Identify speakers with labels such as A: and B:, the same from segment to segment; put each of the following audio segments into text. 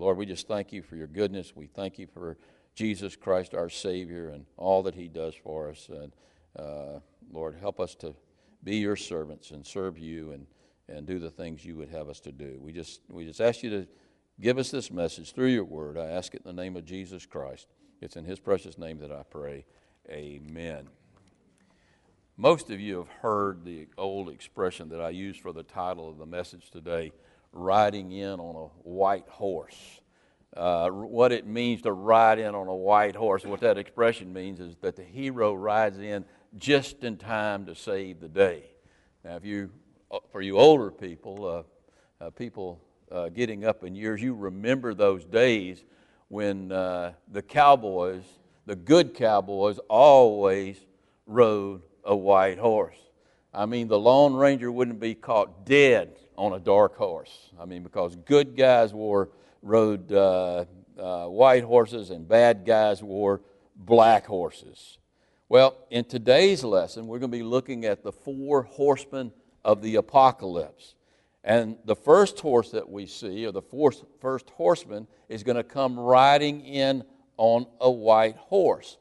A: Lord, we just thank you for your goodness. We thank you for Jesus Christ, our Savior, and all that he does for us. And uh, Lord, help us to be your servants and serve you and, and do the things you would have us to do. We just, we just ask you to give us this message through your word. I ask it in the name of Jesus Christ. It's in his precious name that I pray. Amen. Most of you have heard the old expression that I use for the title of the message today riding in on a white horse. Uh, what it means to ride in on a white horse, what that expression means is that the hero rides in just in time to save the day. Now, if you, uh, for you older people, uh, uh, people uh, getting up in years, you remember those days when uh, the cowboys, the good cowboys, always rode a white horse. I mean, the Lone Ranger wouldn't be caught dead on a dark horse. I mean, because good guys wore rode uh, uh, white horses and bad guys wore black horses. Well, in today's lesson, we're going to be looking at the four horsemen of the apocalypse. And the first horse that we see, or the first horseman, is going to come riding in on a white horse.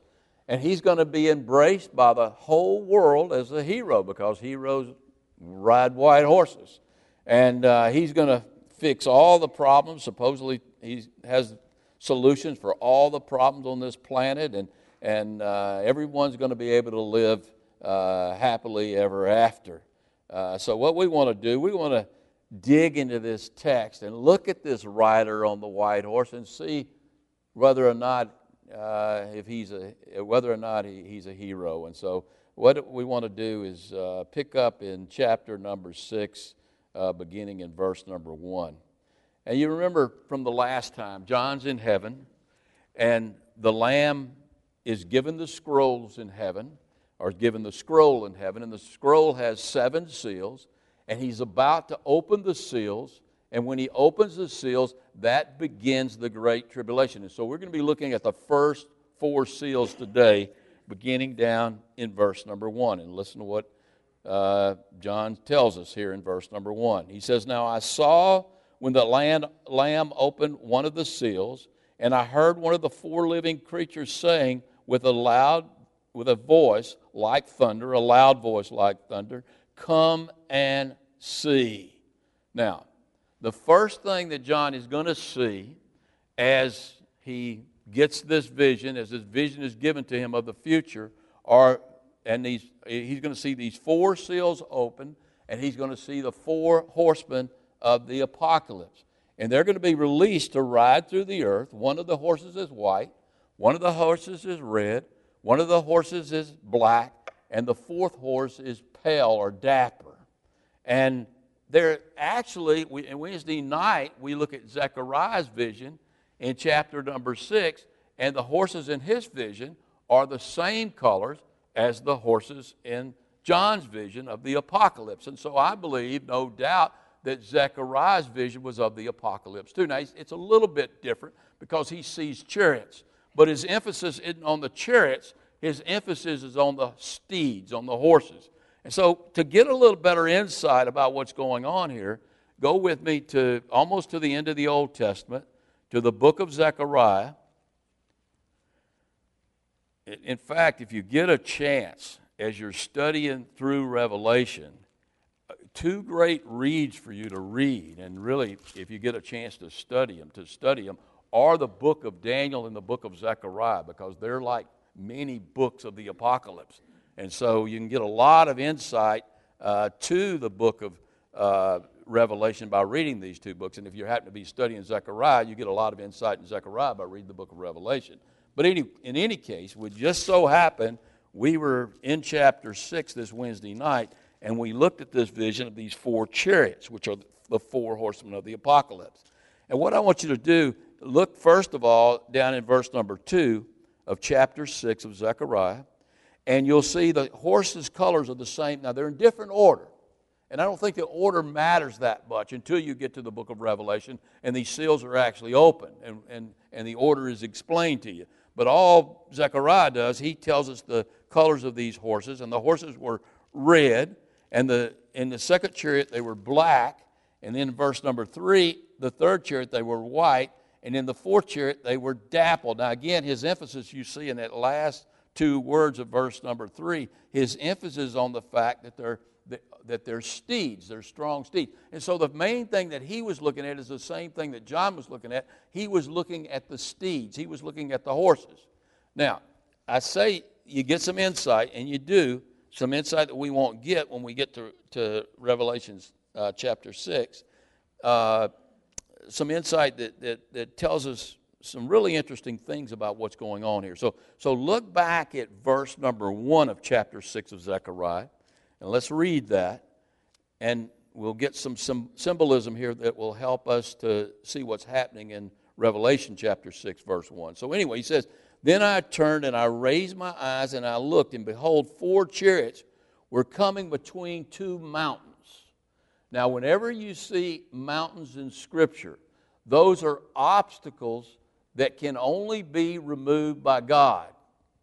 A: And he's going to be embraced by the whole world as a hero because heroes ride white horses. And uh, he's going to fix all the problems. Supposedly, he has solutions for all the problems on this planet, and, and uh, everyone's going to be able to live uh, happily ever after. Uh, so, what we want to do, we want to dig into this text and look at this rider on the white horse and see whether or not uh, if he's a whether or not he, he's a hero. And so, what we want to do is uh, pick up in chapter number six, uh, beginning in verse number one. And you remember from the last time, John's in heaven, and the Lamb is given the scrolls in heaven, or given the scroll in heaven, and the scroll has seven seals, and he's about to open the seals and when he opens the seals, that begins the Great Tribulation. And so we're going to be looking at the first four seals today, beginning down in verse number one. And listen to what uh, John tells us here in verse number one. He says, Now I saw when the land, Lamb opened one of the seals, and I heard one of the four living creatures saying with a loud, with a voice like thunder, a loud voice like thunder, Come and see. Now, the first thing that John is going to see as he gets this vision, as this vision is given to him of the future, are and these, he's going to see these four seals open, and he's going to see the four horsemen of the apocalypse. And they're going to be released to ride through the earth. One of the horses is white, one of the horses is red, one of the horses is black, and the fourth horse is pale or dapper. And there actually, we, Wednesday night, we look at Zechariah's vision in chapter number six, and the horses in his vision are the same colors as the horses in John's vision of the apocalypse. And so I believe, no doubt, that Zechariah's vision was of the apocalypse too. Now, it's a little bit different because he sees chariots, but his emphasis isn't on the chariots, his emphasis is on the steeds, on the horses. And so, to get a little better insight about what's going on here, go with me to almost to the end of the Old Testament, to the book of Zechariah. In fact, if you get a chance as you're studying through Revelation, uh, two great reads for you to read, and really, if you get a chance to study them, to study them, are the book of Daniel and the book of Zechariah, because they're like many books of the apocalypse. And so you can get a lot of insight uh, to the book of uh, Revelation by reading these two books. And if you happen to be studying Zechariah, you get a lot of insight in Zechariah by reading the book of Revelation. But any, in any case, would just so happen we were in chapter 6 this Wednesday night, and we looked at this vision of these four chariots, which are the four horsemen of the apocalypse. And what I want you to do, look first of all down in verse number 2 of chapter 6 of Zechariah and you'll see the horses' colors are the same. Now, they're in different order. And I don't think the order matters that much until you get to the book of Revelation and these seals are actually open and, and, and the order is explained to you. But all Zechariah does, he tells us the colors of these horses, and the horses were red, and the, in the second chariot they were black, and then verse number three, the third chariot they were white, And in the fourth chariot, they were dappled. Now, again, his emphasis you see in that last two words of verse number three, his emphasis on the fact that they're, that, they're steeds, they're strong steeds. And so the main thing that he was looking at is the same thing that John was looking at. He was looking at the steeds, he was looking at the horses. Now, I say you get some insight, and you do, some insight that we won't get when we get to, to Revelations uh, chapter 6. Uh, some insight that, that, that tells us some really interesting things about what's going on here. So, so look back at verse number 1 of chapter 6 of Zechariah, and let's read that, and we'll get some, some symbolism here that will help us to see what's happening in Revelation chapter 6, verse 1. So, anyway, he says, Then I turned and I raised my eyes and I looked, and behold, four chariots were coming between two mountains. Now, whenever you see mountains in Scripture, those are obstacles that can only be removed by God.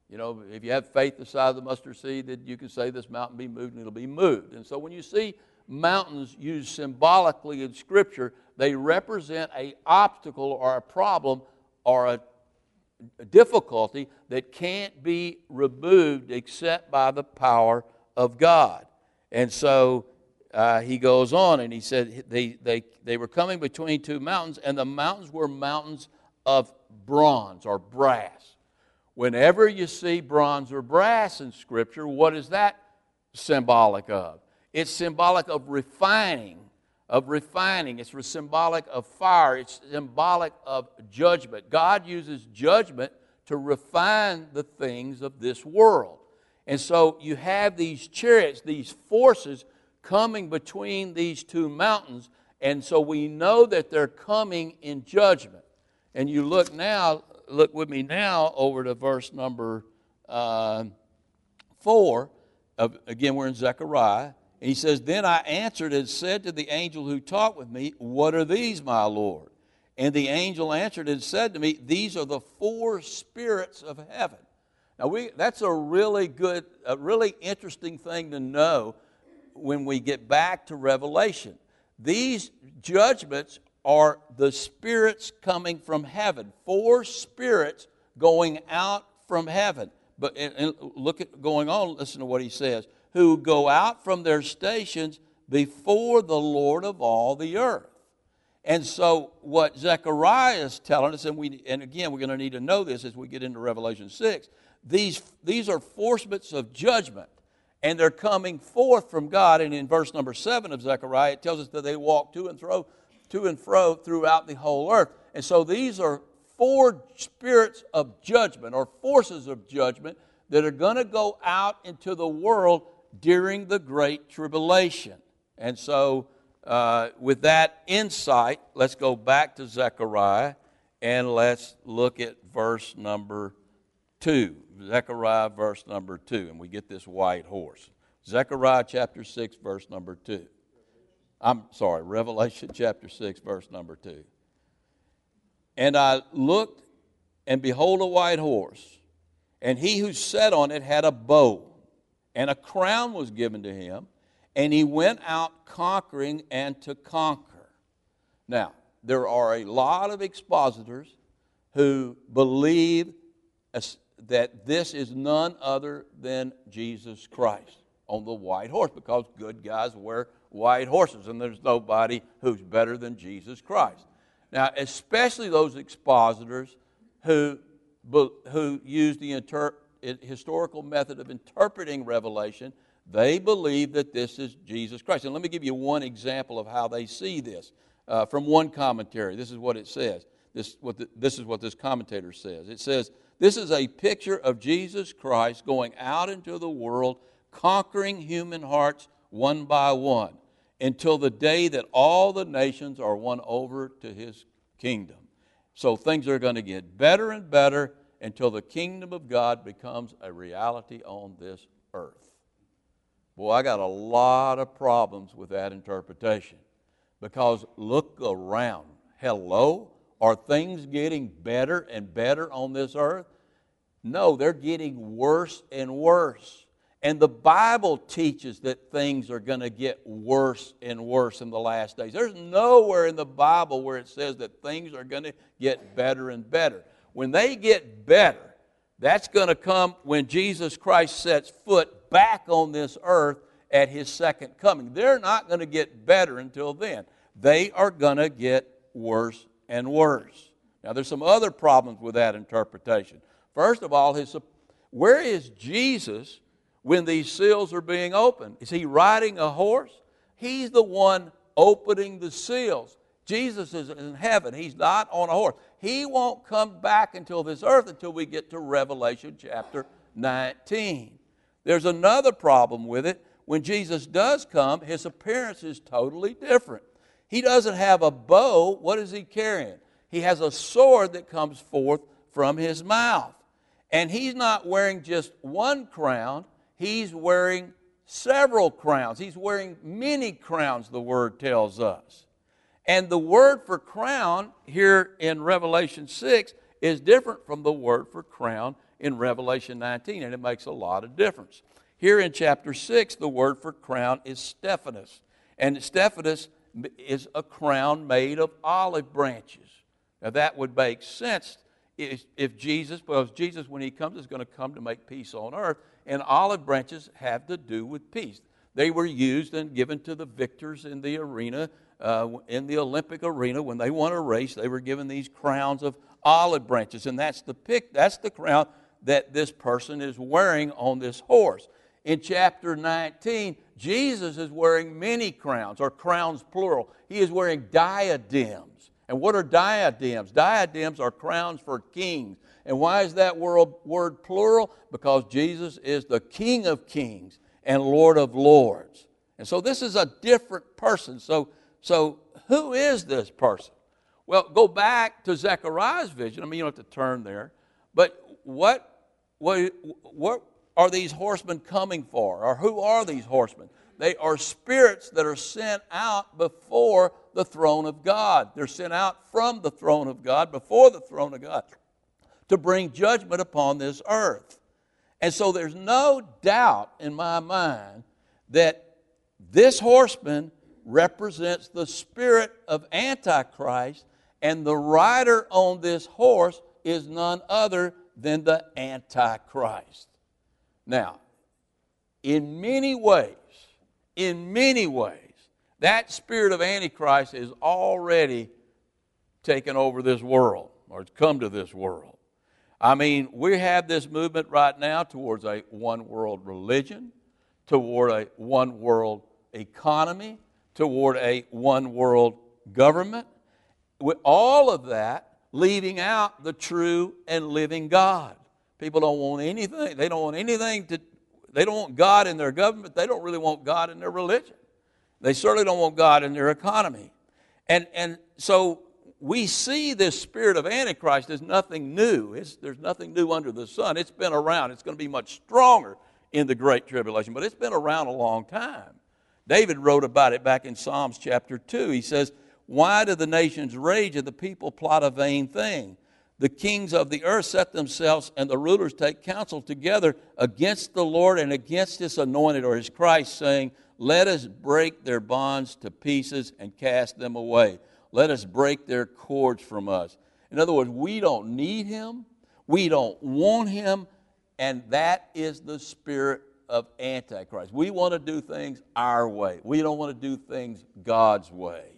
A: You know, if you have faith the size of the mustard seed, that you can say this mountain be moved and it'll be moved. And so when you see mountains used symbolically in Scripture, they represent a obstacle or a problem or a, difficulty that can't be removed except by the power of God. And so uh, he goes on and he said they, they, they were coming between two mountains, and the mountains were mountains of bronze or brass. Whenever you see bronze or brass in Scripture, what is that symbolic of? It's symbolic of refining, of refining. It's symbolic of fire. It's symbolic of judgment. God uses judgment to refine the things of this world. And so you have these chariots, these forces coming between these two mountains. And so we know that they're coming in judgment. And you look now, look with me now over to verse number uh, four. Of, again, we're in Zechariah. And he says, Then I answered and said to the angel who talked with me, What are these, my Lord? And the angel answered and said to me, These are the four spirits of heaven. Now, we, that's a really good, a really interesting thing to know when we get back to Revelation. These judgments are the spirits coming from heaven. Four spirits going out from heaven. But and look at going on, listen to what he says. Who go out from their stations before the Lord of all the earth. And so, what Zechariah is telling us, and, we, and again, we're going to need to know this as we get into Revelation 6, these, these are forcements of judgment and they're coming forth from God. And in verse number seven of Zechariah, it tells us that they walk to and fro, to and fro throughout the whole earth. And so these are four spirits of judgment or forces of judgment that are going to go out into the world during the Great Tribulation. And so, uh, with that insight, let's go back to Zechariah and let's look at verse number 2. Zechariah, verse number 2, and we get this white horse. Zechariah chapter 6, verse number 2. I'm sorry, Revelation chapter 6, verse number 2. And I looked, and behold, a white horse, and he who sat on it had a bow, and a crown was given to him, and he went out conquering and to conquer. Now, there are a lot of expositors who believe that this is none other than Jesus Christ on the white horse because good guys wear white horses and there's nobody who's better than Jesus Christ. Now, especially those expositors who, who use the inter, historical method of interpreting Revelation, they believe that this is Jesus Christ. And let me give you one example of how they see this uh, from one commentary. This is what it says. This, what the, this is what this commentator says. It says, this is a picture of Jesus Christ going out into the world, conquering human hearts one by one, until the day that all the nations are won over to his kingdom. So things are going to get better and better until the kingdom of God becomes a reality on this earth. Boy, I got a lot of problems with that interpretation because look around. Hello? Are things getting better and better on this earth? No, they're getting worse and worse. And the Bible teaches that things are going to get worse and worse in the last days. There's nowhere in the Bible where it says that things are going to get better and better. When they get better, that's going to come when Jesus Christ sets foot back on this earth at his second coming. They're not going to get better until then. They are going to get worse and worse. Now, there's some other problems with that interpretation. First of all, his, where is Jesus when these seals are being opened? Is he riding a horse? He's the one opening the seals. Jesus is in heaven. He's not on a horse. He won't come back until this earth until we get to Revelation chapter 19. There's another problem with it. When Jesus does come, his appearance is totally different. He doesn't have a bow. What is he carrying? He has a sword that comes forth from his mouth. And he's not wearing just one crown, he's wearing several crowns. He's wearing many crowns, the word tells us. And the word for crown here in Revelation 6 is different from the word for crown in Revelation 19, and it makes a lot of difference. Here in chapter 6, the word for crown is Stephanos. And Stephanos is a crown made of olive branches. Now, that would make sense if, if Jesus, because Jesus, when he comes, is going to come to make peace on earth, and olive branches have to do with peace. They were used and given to the victors in the arena, uh, in the Olympic arena. When they won a race, they were given these crowns of olive branches, and that's the pick, that's the crown that this person is wearing on this horse. In chapter 19, Jesus is wearing many crowns, or crowns plural. He is wearing diadems. And what are diadems? Diadems are crowns for kings. And why is that word, plural? Because Jesus is the King of kings and Lord of lords. And so this is a different person. So, so who is this person? Well, go back to Zechariah's vision. I mean, you don't have to turn there. But what, what, what are these horsemen coming for? Or who are these horsemen? They are spirits that are sent out before the throne of God. They're sent out from the throne of God, before the throne of God, to bring judgment upon this earth. And so there's no doubt in my mind that this horseman represents the spirit of Antichrist, and the rider on this horse is none other than the Antichrist. Now, in many ways, in many ways, that spirit of Antichrist is already taken over this world or it's come to this world. I mean, we have this movement right now towards a one world religion, toward a one world economy, toward a one world government. With all of that leaving out the true and living God. People don't want anything. They don't want anything to, they don't want God in their government. They don't really want God in their religion. They certainly don't want God in their economy. And, and so we see this spirit of Antichrist as nothing new. It's, there's nothing new under the sun. It's been around. It's going to be much stronger in the Great Tribulation, but it's been around a long time. David wrote about it back in Psalms chapter 2. He says, Why do the nations rage and the people plot a vain thing? The kings of the earth set themselves and the rulers take counsel together against the Lord and against his anointed or his Christ, saying, Let us break their bonds to pieces and cast them away. Let us break their cords from us. In other words, we don't need him, we don't want him, and that is the spirit of Antichrist. We want to do things our way, we don't want to do things God's way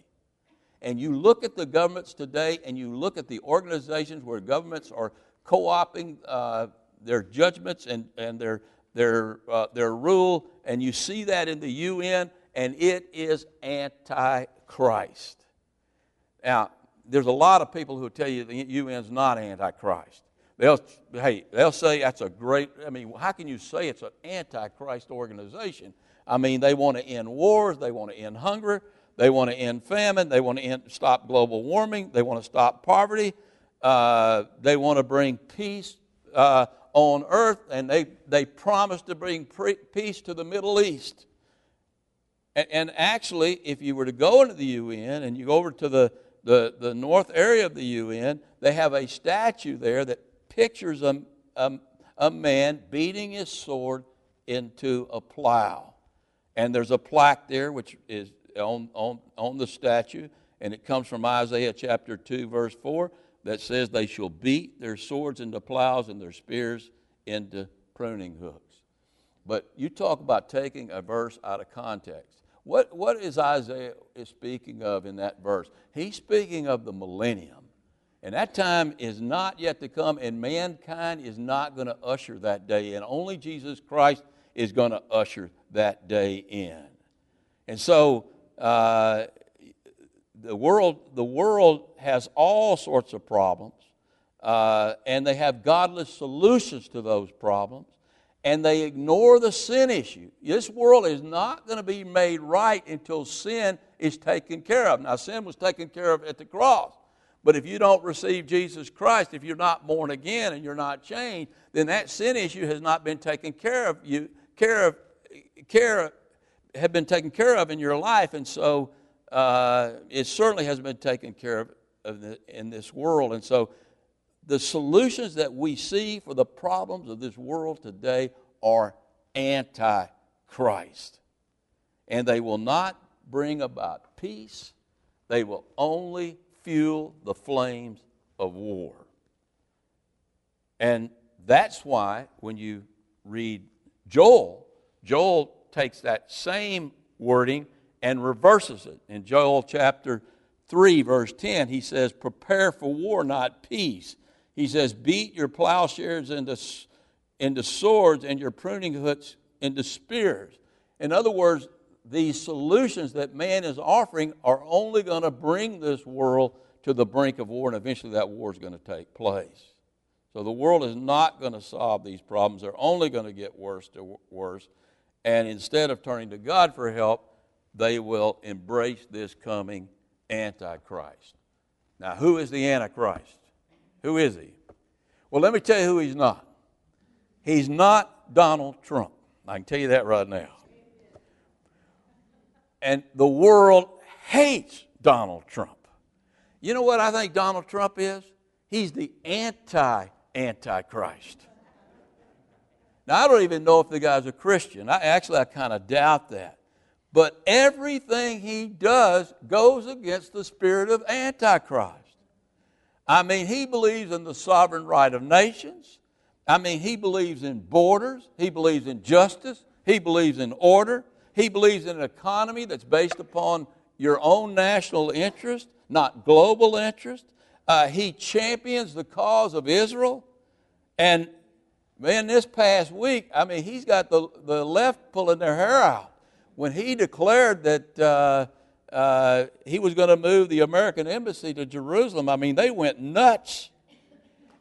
A: and you look at the governments today and you look at the organizations where governments are co opting uh, their judgments and, and their, their, uh, their rule, and you see that in the UN, and it is anti Christ. Now, there's a lot of people who tell you the UN's not anti Christ. They'll, hey, they'll say that's a great, I mean, how can you say it's an anti Christ organization? I mean, they want to end wars, they want to end hunger, they want to end famine. They want to end, stop global warming. They want to stop poverty. Uh, they want to bring peace uh, on earth, and they, they promise to bring pre- peace to the Middle East. And, and, actually, if you were to go into the UN and you go over to the, the, the north area of the UN, they have a statue there that pictures a, a, a man beating his sword into a plow. And there's a plaque there, which is on, on, on the statue, and it comes from Isaiah chapter 2, verse 4, that says, They shall beat their swords into plows and their spears into pruning hooks. But you talk about taking a verse out of context. What, what is Isaiah speaking of in that verse? He's speaking of the millennium. And that time is not yet to come, and mankind is not going to usher that day in. Only Jesus Christ is going to usher that day in. And so uh, the, world, the world has all sorts of problems, uh, and they have godless solutions to those problems, and they ignore the sin issue. This world is not going to be made right until sin is taken care of. Now, sin was taken care of at the cross. But if you don't receive Jesus Christ, if you're not born again and you're not changed, then that sin issue has not been taken care of you, care of, care have been taken care of in your life, and so uh, it certainly has been taken care of, the, in this world. And so the solutions that we see for the problems of this world today are anti-Christ, and they will not bring about peace. They will only fuel the flames of war. And that's why when you read Joel, Joel takes that same wording and reverses it. In Joel chapter 3, verse 10, he says, Prepare for war, not peace. He says, Beat your plowshares into, into swords and your pruning hooks into spears. In other words, these solutions that man is offering are only going to bring this world to the brink of war, and eventually that war is going to take place. So the world is not going to solve these problems. They're only going to get worse to worse. And instead of turning to God for help, they will embrace this coming Antichrist. Now, who is the Antichrist? Who is he? Well, let me tell you who he's not. He's not Donald Trump. I can tell you that right now. And the world hates Donald Trump. You know what I think Donald Trump is? He's the anti Antichrist. Now, I don't even know if the guy's a Christian. I, actually, I kind of doubt that. But everything he does goes against the spirit of Antichrist. I mean, he believes in the sovereign right of nations. I mean, he believes in borders. He believes in justice. He believes in order. He believes in an economy that's based upon your own national interest, not global interest. Uh, he champions the cause of Israel. And man, this past week, I mean, he's got the, the left pulling their hair out. When he declared that uh, uh, he was going to move the American embassy to Jerusalem, I mean, they went nuts.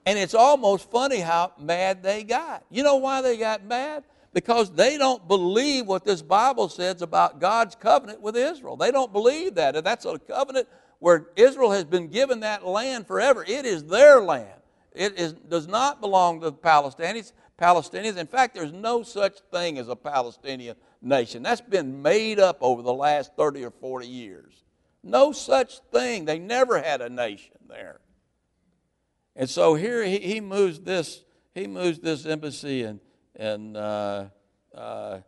A: And it's almost funny how mad they got. You know why they got mad? Because they don't believe what this Bible says about God's covenant with Israel. They don't believe that. And that's a covenant where Israel has been given that land forever. It is their land. It is, does not belong to the Palestinians. Palestinians. In fact, there's no such thing as a Palestinian nation. That's been made up over the last 30 or 40 years. No such thing. They never had a nation there. And so here he, he moves this he moves this embassy and and uh, uh,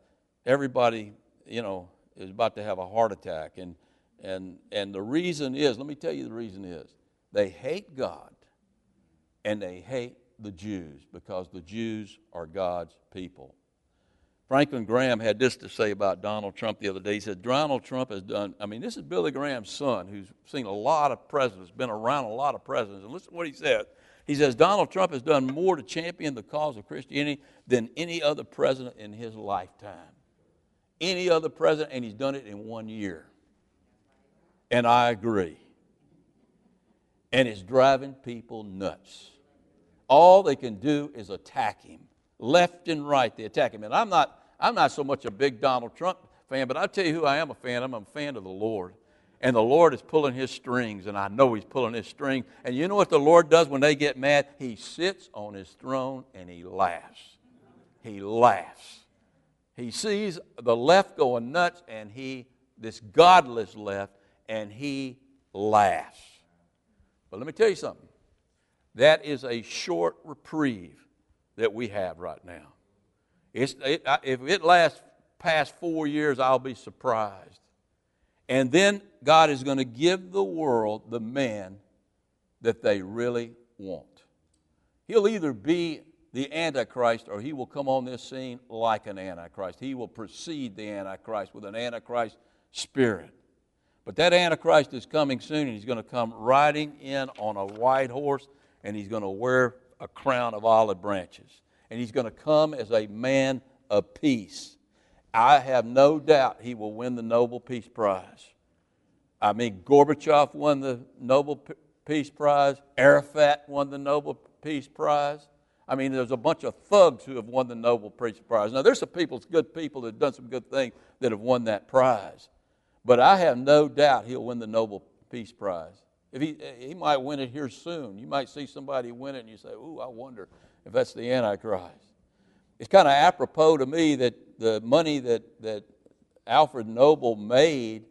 A: everybody you know is about to have a heart attack and and and the reason is let me tell you the reason is they hate God and they hate the Jews because the Jews are God's people. Franklin Graham had this to say about Donald Trump the other day. He said, Donald Trump has done, I mean, this is Billy Graham's son who's seen a lot of presidents, been around a lot of presidents. And listen to what he said. He says, Donald Trump has done more to champion the cause of Christianity than any other president in his lifetime. Any other president, and he's done it in one year. And I agree. And it's driving people nuts all they can do is attack him. Left and right, they attack him. And I'm not, I'm not so much a big Donald Trump fan, but I'll tell you who I am a fan of. I'm a fan of the Lord. And the Lord is pulling his strings, and I know he's pulling his string. And you know what the Lord does when they get mad? He sits on his throne and he laughs. He laughs. He sees the left going nuts, and he, this godless left, and he laughs. But let me tell you something. That is a short reprieve that we have right now. It, if it lasts past four years, I'll be surprised. And then God is going to give the world the man that they really want. He'll either be the Antichrist or he will come on this scene like an Antichrist. He will precede the Antichrist with an Antichrist spirit. But that Antichrist is coming soon, and he's going to come riding in on a white horse, and he's going to wear a crown of olive branches. And he's going to come as a man of peace. I have no doubt he will win the Nobel Peace Prize. I mean, Gorbachev won the Nobel Peace Prize, Arafat won the Nobel Peace Prize. I mean, there's a bunch of thugs who have won the Nobel Peace Prize. Now, there's some people, good people, that have done some good things that have won that prize. But I have no doubt he'll win the Nobel Peace Prize. If he, he might win it here soon. You might see somebody win it and you say, Ooh, I wonder if that's the Antichrist. It's kind of apropos to me that the money that, that Alfred Nobel made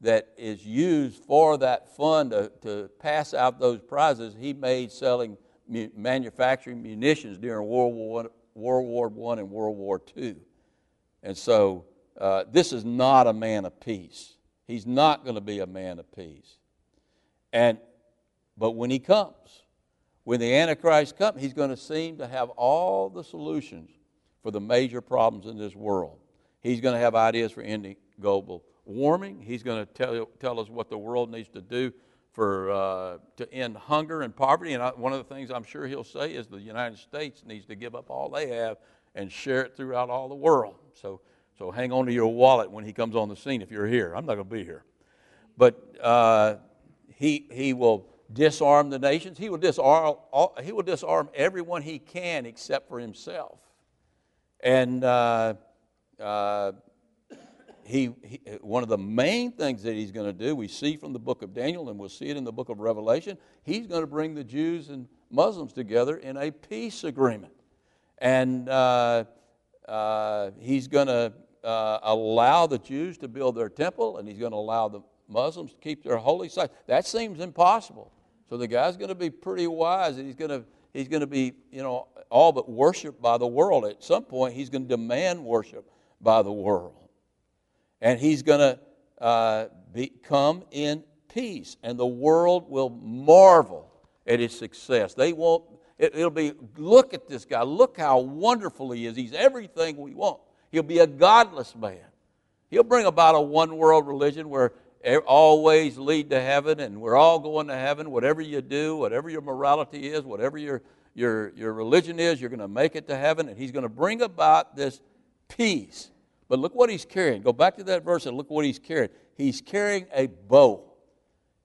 A: that is used for that fund to, to pass out those prizes, he made selling manufacturing munitions during World War, World War I and World War II. And so uh, this is not a man of peace. He's not going to be a man of peace. And, but when he comes, when the Antichrist comes, he's going to seem to have all the solutions for the major problems in this world. He's going to have ideas for ending global warming. He's going to tell, tell us what the world needs to do for, uh, to end hunger and poverty. And I, one of the things I'm sure he'll say is the United States needs to give up all they have and share it throughout all the world. So, so hang on to your wallet when he comes on the scene if you're here. I'm not going to be here. But uh, he, he will disarm the nations. He will disarm, all, he will disarm everyone he can except for himself. And uh, uh he, he, one of the main things that he's going to do, we see from the book of Daniel and we'll see it in the book of Revelation, he's going to bring the Jews and Muslims together in a peace agreement. And uh, uh, he's going to uh, allow the Jews to build their temple and he's going to allow the Muslims to keep their holy sites. That seems impossible. So the guy's going to be pretty wise and he's going to, he's going to be, you know, all but worshiped by the world. At some point, he's going to demand worship by the world and he's going to uh, come in peace, and the world will marvel at his success. They won't, it, it'll be, look at this guy, look how wonderful he is. He's everything we want. He'll be a godless man. He'll bring about a one world religion where all ways lead to heaven and we're all going to heaven. Whatever you do, whatever your morality is, whatever your, your, your religion is, you're going to make it to heaven. And he's going to bring about this peace but look what he's carrying. Go back to that verse and look what he's carrying. He's carrying a bow.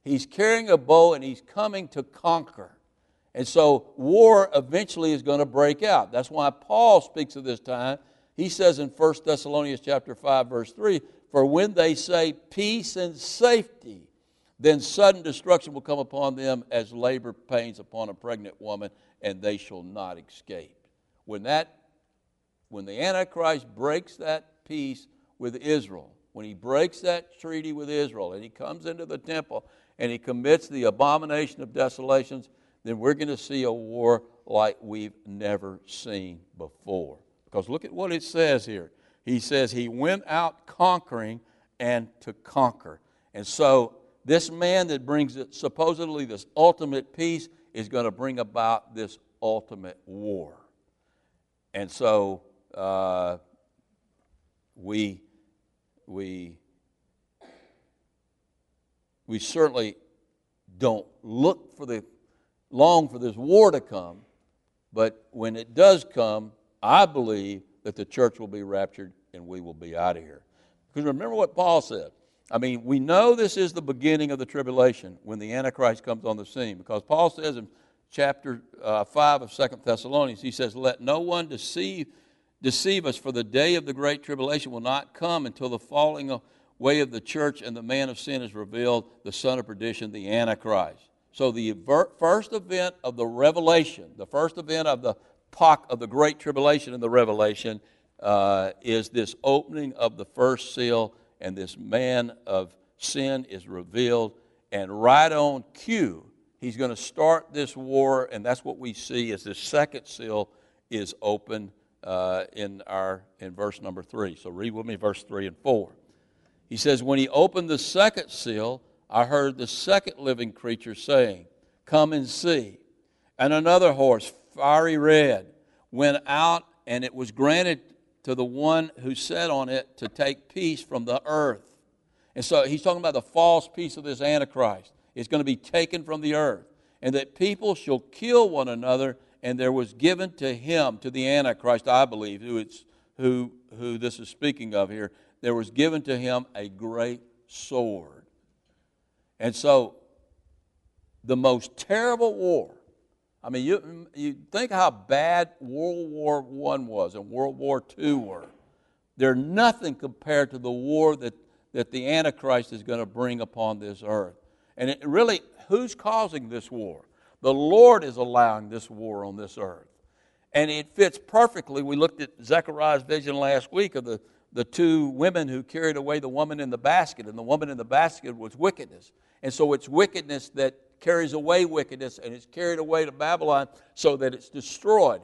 A: He's carrying a bow and he's coming to conquer. And so war eventually is going to break out. That's why Paul speaks of this time. He says in 1 Thessalonians chapter 5 verse 3, "For when they say peace and safety, then sudden destruction will come upon them as labor pains upon a pregnant woman, and they shall not escape." When that when the antichrist breaks that peace with Israel, when he breaks that treaty with Israel and he comes into the temple and he commits the abomination of desolations, then we're going to see a war like we've never seen before. Because look at what it says here. He says he went out conquering and to conquer. And so this man that brings supposedly this ultimate peace is going to bring about this ultimate war. And so uh, we, we, we certainly don't look for the, long for this war to come, but when it does come, I believe that the church will be raptured and we will be out of here. Because remember what Paul said. I mean, we know this is the beginning of the tribulation when the Antichrist comes on the scene. Because Paul says in chapter uh, 5 of Second Thessalonians, he says, Let no one deceive deceive us, for the day of the great tribulation will not come until the falling away of the church and the man of sin is revealed, the son of perdition, the Antichrist. So the first event of the revelation, the first event of the of the great tribulation in the revelation, uh, is this opening of the first seal, and this man of sin is revealed. And right on cue, he's going to start this war, and that's what we see as the second seal is opened uh, in, our, in verse number 3. So read with me verse 3 and 4. He says, When he opened the second seal, I heard the second living creature saying, Come and see. And another horse, fiery red, went out, and it was granted to the one who sat on it to take peace from the earth. And so he's talking about the false peace of this Antichrist. It's going to be taken from the earth. And that people shall kill one another, and there was given to him, to the Antichrist, I believe, who, it's, who, who this is speaking of here, there was given to him a great sword. And so, the most terrible war. I mean, you, you think how bad World War I was and World War II were. They're nothing compared to the war that, that the Antichrist is going to bring upon this earth. And it really, who's causing this war? The Lord is allowing this war on this earth. And it fits perfectly. We looked at Zechariah's vision last week of the, the two women who carried away the woman in the basket, and the woman in the basket was wickedness. And so it's wickedness that carries away wickedness, and is carried away to Babylon so that it's destroyed.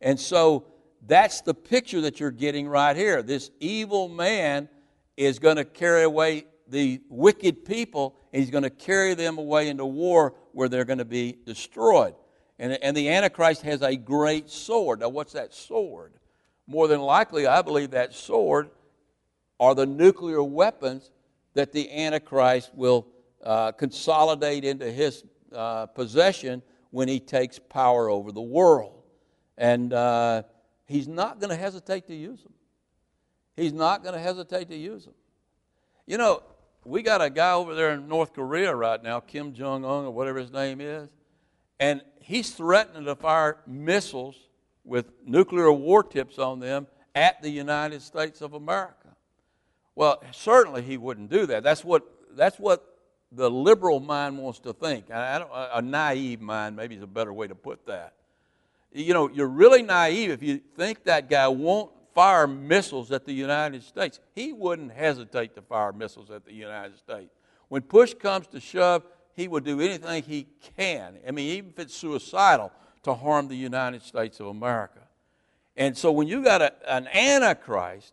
A: And so that's the picture that you're getting right here. This evil man is going to carry away the wicked people, and he's going to carry them away into war where they're going to be destroyed. And, and the Antichrist has a great sword. Now, what's that sword? More than likely, I believe that sword are the nuclear weapons that the Antichrist will uh, consolidate into his uh, possession when he takes power over the world. And uh, he's not going to hesitate to use them. He's not going to hesitate to use them. You know, we got a guy over there in North Korea right now, Kim Jong un or whatever his name is, and he's threatening to fire missiles with nuclear war tips on them at the United States of America. Well, certainly he wouldn't do that. That's what, that's what the liberal mind wants to think. a naive mind, maybe is a better way to put that. You know, you're really naive if you think that guy won't fire missiles at the United States. He wouldn't hesitate to fire missiles at the United States. When push comes to shove, he would do anything he can. I mean, even if it's suicidal, to harm the United States of America. And so when you got a, an Antichrist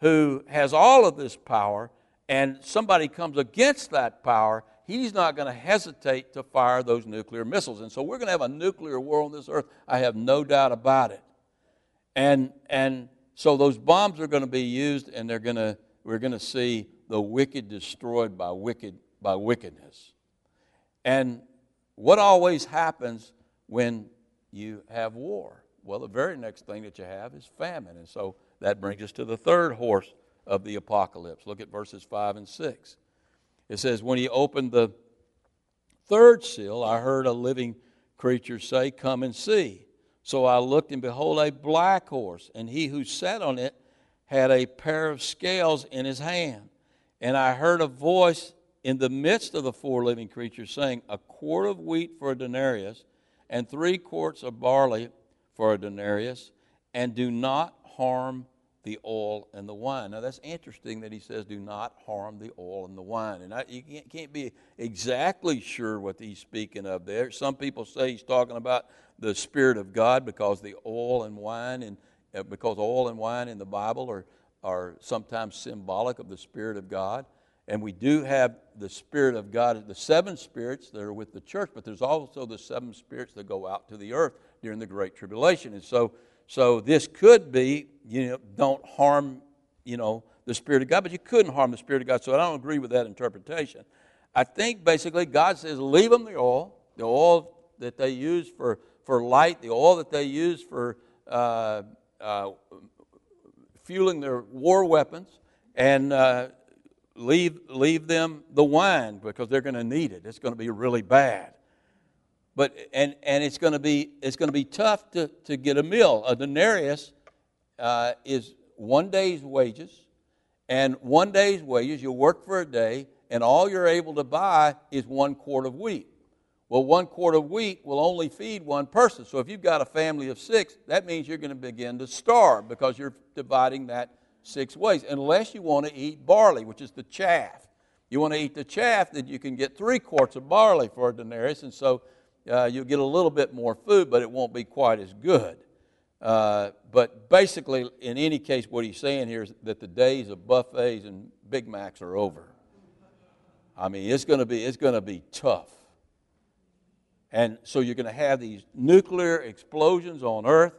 A: who has all of this power and somebody comes against that power, he's not going to hesitate to fire those nuclear missiles. And so we're going to have a nuclear war on this earth. I have no doubt about it. And, and so those bombs are going to be used, and they're going to, we're going to see the wicked destroyed by, wicked, by wickedness. And what always happens when you have war? Well, the very next thing that you have is famine. And so that brings us to the third horse of the apocalypse. Look at verses 5 and 6. It says, When he opened the third seal, I heard a living creature say, Come and see. So I looked, and behold, a black horse, and he who sat on it had a pair of scales in his hand. And I heard a voice in the midst of the four living creatures saying, A quart of wheat for a denarius, and three quarts of barley for a denarius, and do not harm the oil and the wine. Now that's interesting that he says, "Do not harm the oil and the wine." And I, you can't, can't, be exactly sure what he's speaking of there. Some people say he's talking about the Spirit of God because the oil and wine and uh, because oil and wine in the Bible are are sometimes symbolic of the Spirit of God. And we do have the Spirit of God, the seven spirits that are with the church, but there's also the seven spirits that go out to the earth during the Great Tribulation. And so, so this could be, you know, don't harm, you know, the Spirit of God, but you couldn't harm the Spirit of God. So I don't agree with that interpretation. I think basically God says, leave them the oil, the oil that they use for, for light, the oil that they use for uh, uh, fueling their war weapons, and uh, leave, leave them the wine because they're going to need it. It's going to be really bad. But, and, and it's going to be, it's going to be tough to, to get a meal. A denarius uh, is one day's wages, and one day's wages, you work for a day, and all you're able to buy is one quart of wheat. Well, one quart of wheat will only feed one person. So if you've got a family of six, that means you're going to begin to starve because you're dividing that six ways, unless you want to eat barley, which is the chaff. You want to eat the chaff, then you can get three quarts of barley for a denarius, and so uh, you'll get a little bit more food, but it won't be quite as good. Uh, but basically, in any case, what he's saying here is that the days of buffets and Big Macs are over. I mean, it's going to be it's going to be tough. And so you're going to have these nuclear explosions on Earth.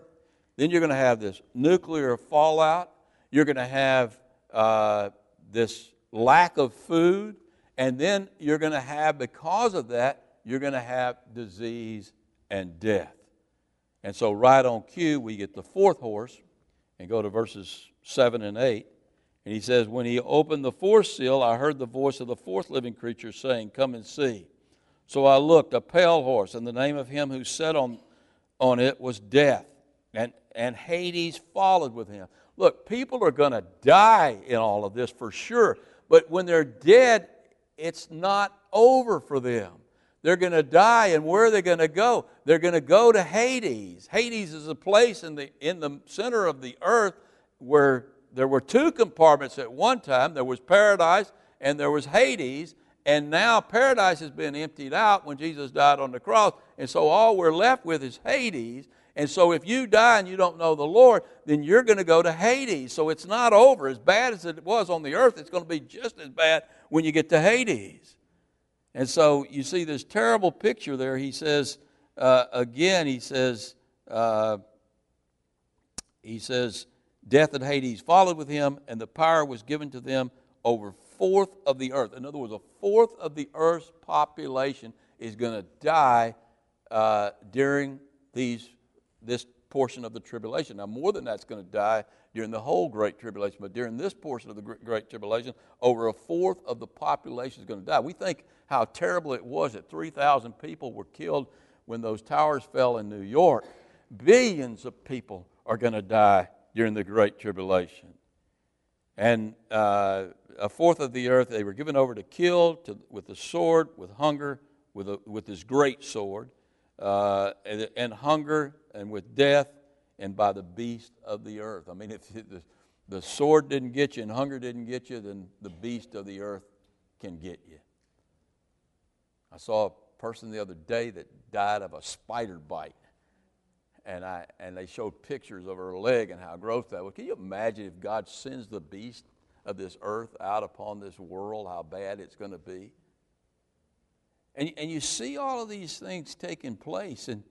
A: Then you're going to have this nuclear fallout. You're going to have uh, this lack of food. And then you're going to have, because of that, you're going to have disease and death. And so, right on cue, we get the fourth horse and go to verses 7 and 8. And he says, When he opened the fourth seal, I heard the voice of the fourth living creature saying, Come and see. So I looked, a pale horse, and the name of him who sat on, on it was Death, and, and Hades followed with him. Look, people are going to die in all of this for sure, but when they're dead, it's not over for them. They're going to die, and where are they going to go? They're going to go to Hades. Hades is a place in the, in the center of the earth where there were two compartments at one time there was paradise and there was Hades and now paradise has been emptied out when Jesus died on the cross. And so all we're left with is Hades. And so if you die and you don't know the Lord, then you're going to go to Hades. So it's not over. As bad as it was on the earth, it's going to be just as bad when you get to Hades. And so you see this terrible picture there. He says, uh, again, he says, uh, he says, death and Hades followed with him, and the power was given to them over fourth of the earth. In other words, a fourth of the earth's population is going to die uh, during these, this portion of the tribulation. Now, more than that's going to die during the whole Great Tribulation, but during this portion of the Great Tribulation, over a fourth of the population is going to die. We think how terrible it was that 3,000 people were killed when those towers fell in New York. Billions of people are going to die during the Great Tribulation. And uh, a fourth of the earth they were given over to kill to, with the sword, with hunger, with, a, with this great sword, uh, and, and, hunger, and with death, and by the beast of the earth. I mean, if the, sword didn't get you and hunger didn't get you, then the beast of the earth can get you. I saw a person the other day that died of a spider bite. And, I, and they showed pictures of her leg and how gross that was. Can you imagine if God sends the beast of this earth out upon this world, how bad it's going to be. And, and you see all of these things taking place, and,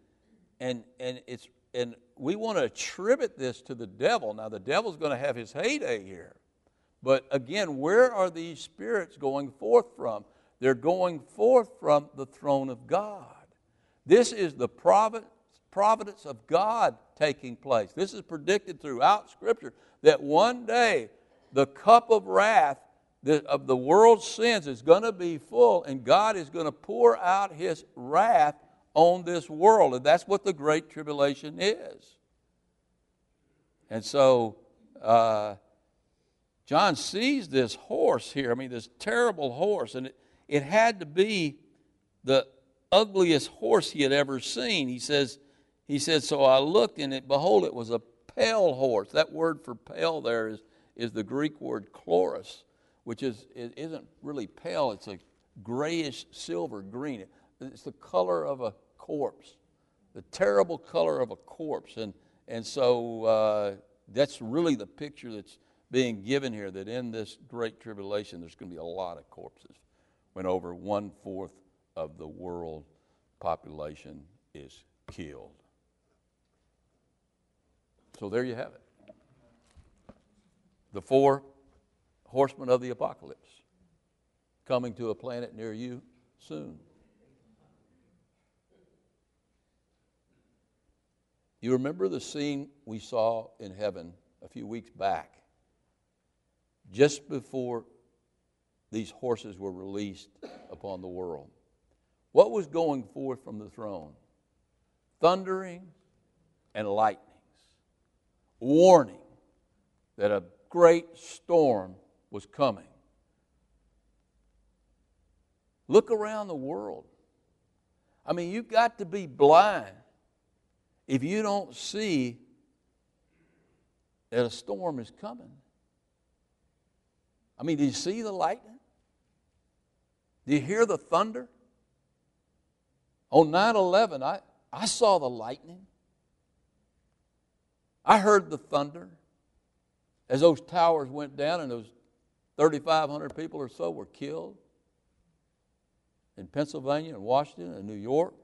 A: and, and, it's, and we want to attribute this to the devil. Now, the devil's going to have his heyday here. But again, where are these spirits going forth from? They're going forth from the throne of God. This is the providence of God taking place. This is predicted throughout Scripture that one day the cup of wrath of the world's sins is going to be full, and God is going to pour out his wrath on this world. And that's what the Great Tribulation is. And so uh, John sees this horse here, I mean, this terrible horse, and it, it had to be the ugliest horse he had ever seen. He says, he said, So I looked, and it, behold, it was a pale horse. That word for pale there is is the Greek word chloros, which is, it isn't really pale, it's a grayish silver green. It's the color of a corpse, the terrible color of a corpse. And, and so uh, that's really the picture that's being given here that in this great tribulation, there's going to be a lot of corpses when over one fourth of the world population is killed. So there you have it the four horsemen of the apocalypse coming to a planet near you soon. You remember the scene we saw in heaven a few weeks back, just before these horses were released upon the world. What was going forth from the throne? Thundering and lightnings, warning that a great storm was coming. Look around the world. I mean, you've got to be blind if you don't see that a storm is coming. I mean, do you see the lightning? Do you hear the thunder? On 9 11, I, I saw the lightning. I heard the thunder as those towers went down and those 3,500 people or so were killed in Pennsylvania and Washington and New York.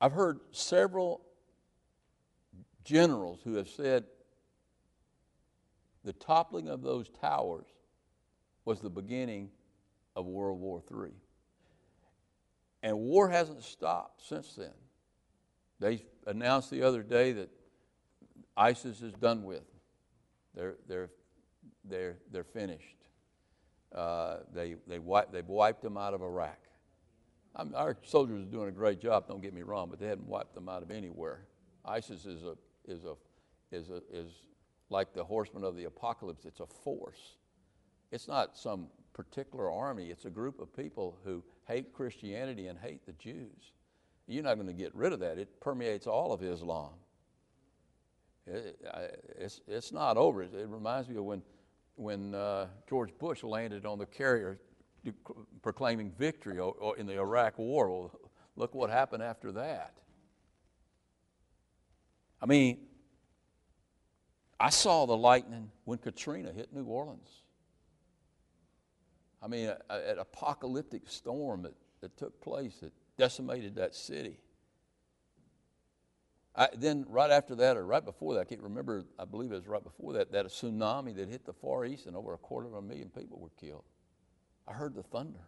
A: I've heard several generals who have said the toppling of those towers was the beginning of World War III. And war hasn't stopped since then. They announced the other day that ISIS is done with. They're, they're, they're, they're finished. Uh, they, they wipe, they've wiped them out of Iraq. I'm, our soldiers are doing a great job, don't get me wrong, but they hadn't wiped them out of anywhere. ISIS is, a, is, a, is, a, is like the horsemen of the apocalypse, it's a force. It's not some particular army, it's a group of people who hate Christianity and hate the Jews. You're not going to get rid of that, it permeates all of Islam. It, it's, it's not over. It, it reminds me of when, when uh, George Bush landed on the carrier proclaiming victory in the Iraq War. Well, look what happened after that. I mean, I saw the lightning when Katrina hit New Orleans. I mean, an apocalyptic storm that, that took place that decimated that city. I, then, right after that, or right before that, I can't remember, I believe it was right before that, that a tsunami that hit the Far East and over a quarter of a million people were killed. I heard the thunder.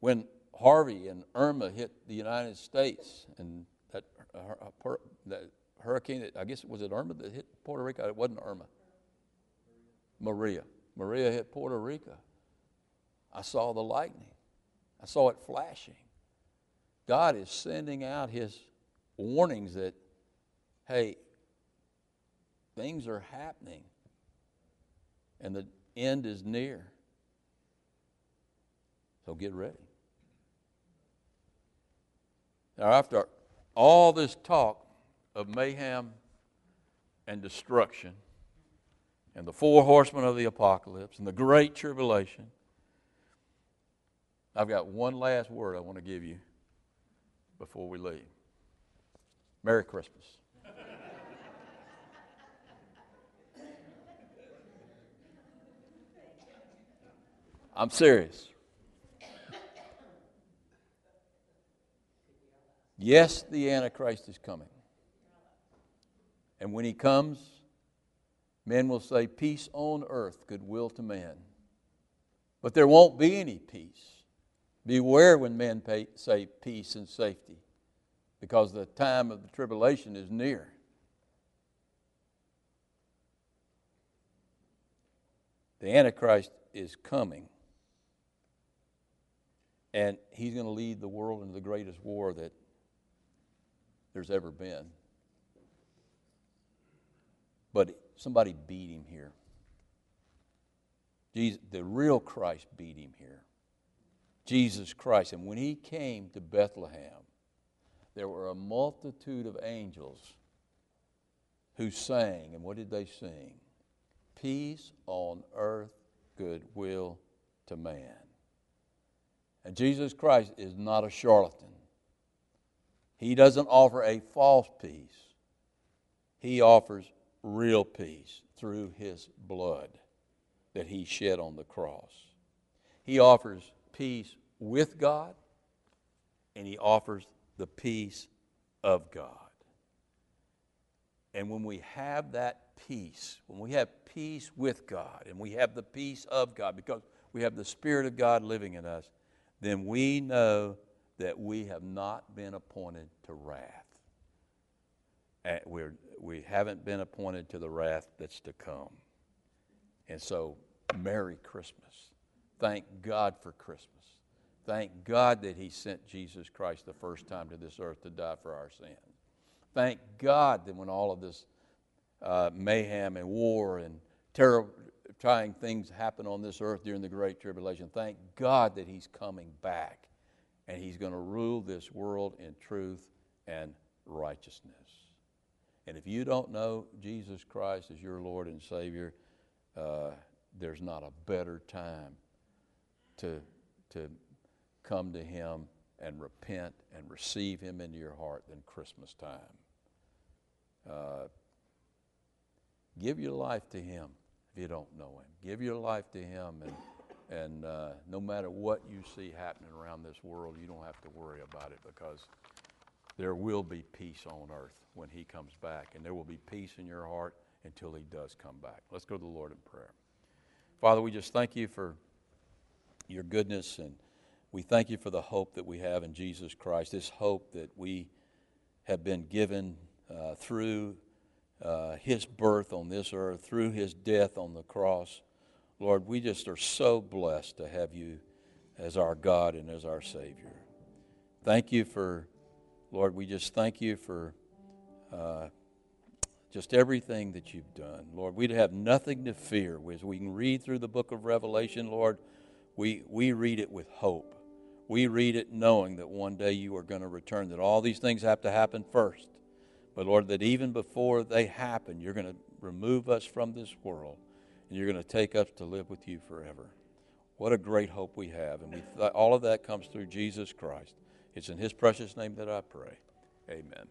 A: When Harvey and Irma hit the United States, and that, uh, that hurricane, that, I guess it was it Irma that hit Puerto Rico? It wasn't Irma. Maria. Maria hit Puerto Rico. I saw the lightning. I saw it flashing. God is sending out His warnings that, hey, things are happening. And the end is near. So get ready. Now, after all this talk of mayhem and destruction, and the four horsemen of the apocalypse, and the great tribulation, I've got one last word I want to give you before we leave. Merry Christmas. I'm serious. Yes, the Antichrist is coming. And when he comes, men will say, Peace on earth, goodwill to man. But there won't be any peace. Beware when men pay, say peace and safety, because the time of the tribulation is near. The Antichrist is coming. And he's going to lead the world into the greatest war that there's ever been. But somebody beat him here. Jesus, the real Christ beat him here. Jesus Christ. And when he came to Bethlehem, there were a multitude of angels who sang. And what did they sing? Peace on earth, goodwill to man. And Jesus Christ is not a charlatan. He doesn't offer a false peace, He offers real peace through His blood that He shed on the cross. He offers peace with God, and He offers the peace of God. And when we have that peace, when we have peace with God, and we have the peace of God, because we have the Spirit of God living in us, then we know that we have not been appointed to wrath. We're, we haven't been appointed to the wrath that's to come. And so, Merry Christmas. Thank God for Christmas. Thank God that He sent Jesus Christ the first time to this earth to die for our sins. Thank God that when all of this uh, mayhem and war and terror, trying things happen on this earth during the Great Tribulation. Thank God that He's coming back and He's going to rule this world in truth and righteousness. And if you don't know Jesus Christ as your Lord and Savior, uh, there's not a better time to, to come to Him and repent and receive Him into your heart than Christmas time. Uh, give your life to Him if you don't know Him. Give your life to Him, and, and uh, no matter what you see happening around this world, you don't have to worry about it because there will be peace on earth when He comes back, and there will be peace in your heart until He does come back. Let's go to the Lord in prayer. Father, we just thank you for your goodness, and we thank you for the hope that we have in Jesus Christ, this hope that we have been given uh, through uh, his birth on this earth, through his death on the cross. Lord, we just are so blessed to have you as our God and as our Savior. Thank you for, Lord, we just thank you for uh, just everything that you've done. Lord, we'd have nothing to fear as we can read through the book of Revelation, Lord. We, we read it with hope. We read it knowing that one day you are going to return, that all these things have to happen first. But Lord, that even before they happen, you're going to remove us from this world and you're going to take us to live with you forever. What a great hope we have. And we th- all of that comes through Jesus Christ. It's in his precious name that I pray. Amen.